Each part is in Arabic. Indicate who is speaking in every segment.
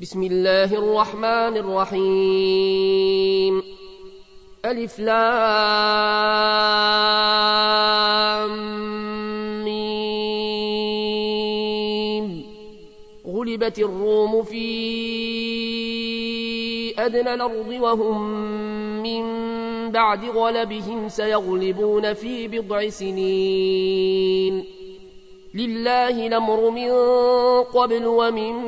Speaker 1: بسم الله الرحمن الرحيم ألف لام غلبت الروم في أدنى الأرض وهم من بعد غلبهم سيغلبون في بضع سنين لله الأمر من قبل ومن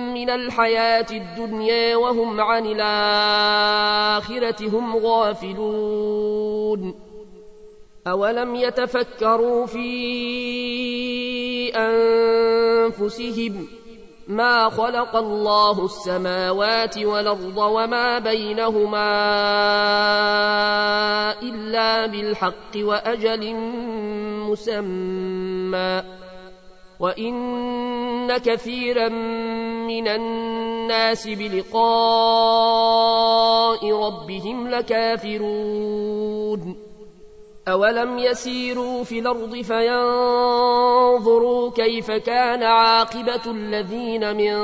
Speaker 1: من الحياة الدنيا وهم عن الآخرة هم غافلون أولم يتفكروا في أنفسهم ما خلق الله السماوات والأرض وما بينهما إلا بالحق وأجل مسمى وإن كثيرا من الناس بلقاء ربهم لكافرون أولم يسيروا في الأرض فينظروا كيف كان عاقبة الذين من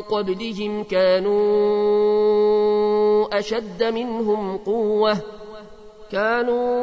Speaker 1: قبلهم كانوا أشد منهم قوة كانوا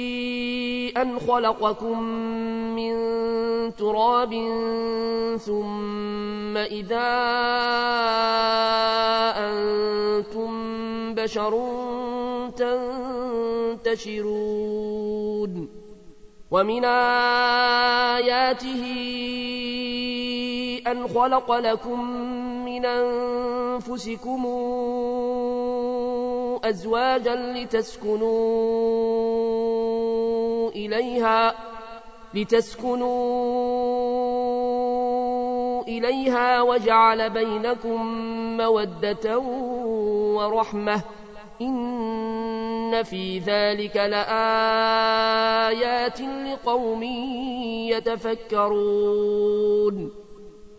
Speaker 1: أن خلقكم من تراب ثم إذا أنتم بشر تنتشرون ومن آياته أن خلق لكم من أنفسكم أزواجا لتسكنوا إليها لتسكنوا إليها وجعل بينكم مودة ورحمة إن في ذلك لآيات لقوم يتفكرون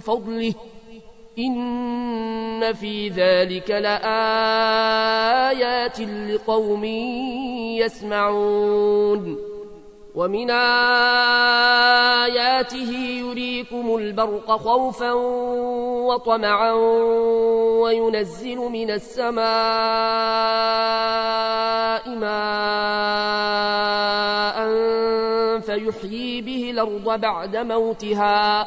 Speaker 1: فضله إن في ذلك لآيات لقوم يسمعون ومن آياته يريكم البرق خوفا وطمعا وينزل من السماء ماء فيحيي به الأرض بعد موتها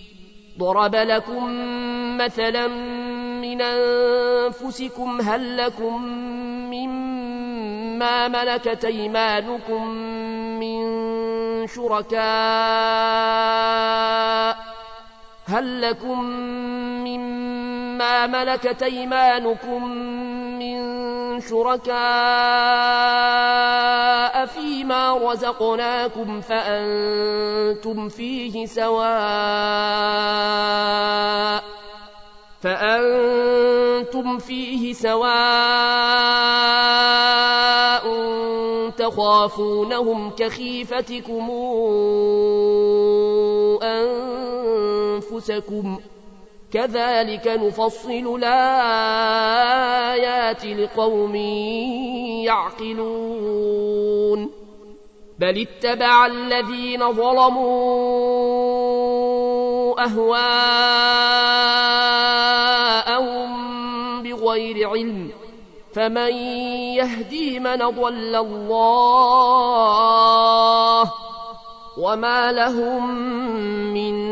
Speaker 1: ضرب لكم مثلا من أنفسكم هل لكم مما ملكت أيمانكم من شركاء هل لكم مما ملكت أيمانكم من شركاء فيما رزقناكم فأنتم فيه سواء فأنتم فيه سواء تخافونهم كخيفتكم أنفسكم ۖ كذلك نفصل الآيات لقوم يعقلون بل اتبع الذين ظلموا أهواءهم بغير علم فمن يهدي من ضل الله وما لهم من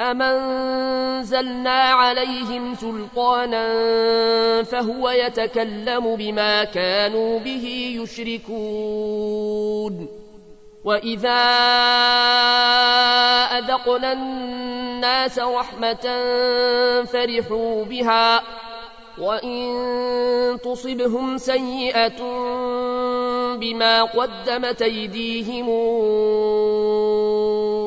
Speaker 1: أمنزلنا عليهم سلطانا فهو يتكلم بما كانوا به يشركون وإذا أذقنا الناس رحمة فرحوا بها وإن تصبهم سيئة بما قدمت أيديهم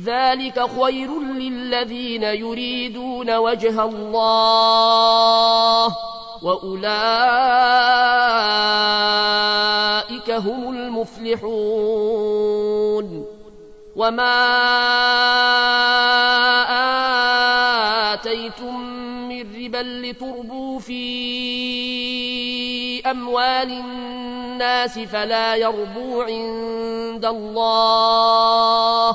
Speaker 1: ذلك خير للذين يريدون وجه الله وأولئك هم المفلحون وما آتيتم من ربا لتربوا في أموال الناس فلا يربو عند الله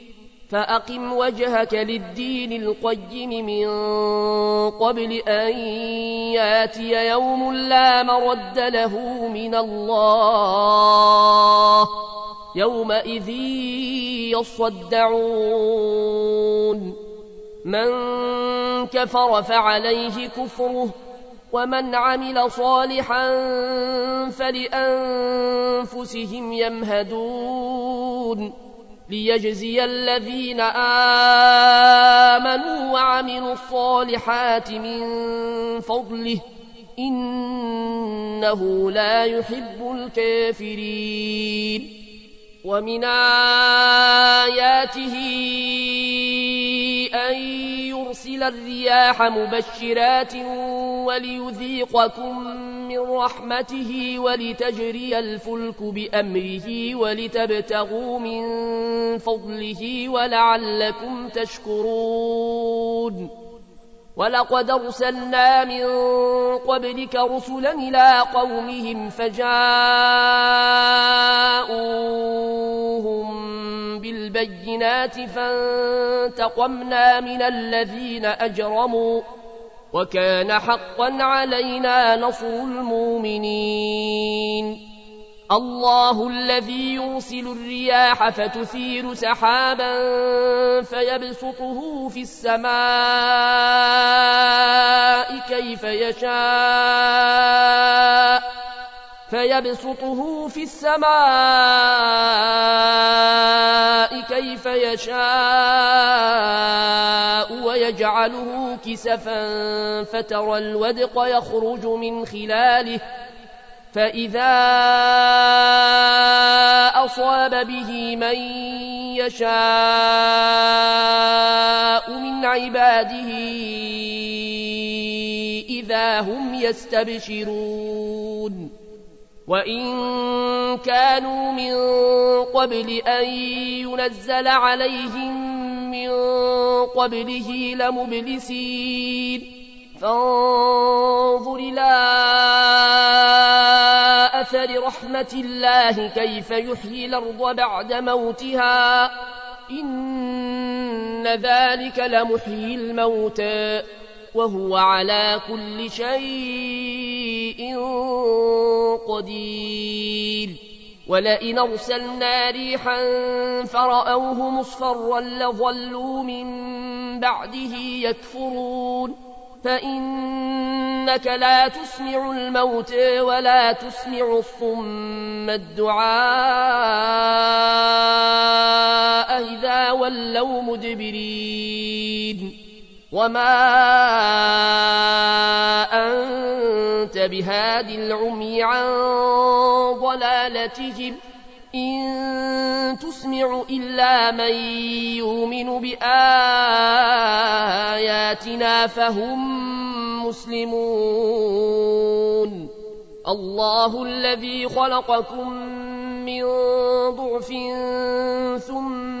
Speaker 1: فأقم وجهك للدين القيم من قبل أن ياتي يوم لا مرد له من الله يومئذ يصدعون من كفر فعليه كفره ومن عمل صالحا فلأنفسهم يمهدون ليجزي الذين آمنوا وعملوا الصالحات من فضله إنه لا يحب الكافرين ومن آياته أن يرسل الرياح مبشرات وليذيقكم من رحمته ولتجري الفلك بأمره ولتبتغوا من فضله ولعلكم تشكرون ولقد أرسلنا من قبلك رسلا إلى قومهم فجاءوهم بالبينات فانتقمنا من الذين أجرموا وكان حقا علينا نصر المؤمنين الله الذي يرسل الرياح فتثير سحابا فيبسطه في السماء كيف يشاء فيبسطه في السماء كيف يشاء ويجعله كسفا فترى الودق يخرج من خلاله فإذا أصاب به من يشاء من عباده إذا هم يستبشرون وإن كانوا من قبل أن ينزل عليهم من قبله لمبلسين فانظر إلى أثر رحمة الله كيف يحيي الأرض بعد موتها إن ذلك لمحيي الموتى وهو على كل شيء قدير ولئن ارسلنا ريحا فراوه مصفرا لظلوا من بعده يكفرون فانك لا تسمع الموت ولا تسمع الصم الدعاء اذا ولوا مدبرين وما أنت بهاد العمي عن ضلالتهم إن تسمع إلا من يؤمن بآياتنا فهم مسلمون الله الذي خلقكم من ضعف ثم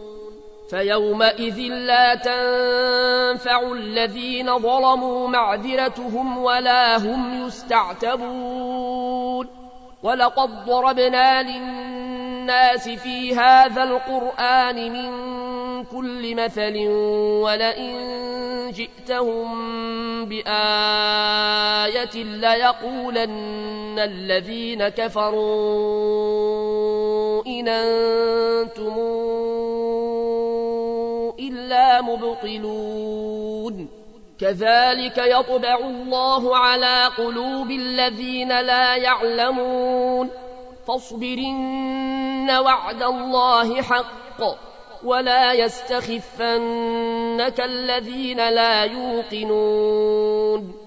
Speaker 1: فيومئذ لا تنفع الذين ظلموا معذرتهم ولا هم يستعتبون ولقد ضربنا للناس في هذا القرآن من كل مثل ولئن جئتهم بآية ليقولن الذين كفروا إن أنتمون لا مبطلون كذلك يطبع الله على قلوب الذين لا يعلمون فاصبرن وعد الله حق ولا يستخفنك الذين لا يوقنون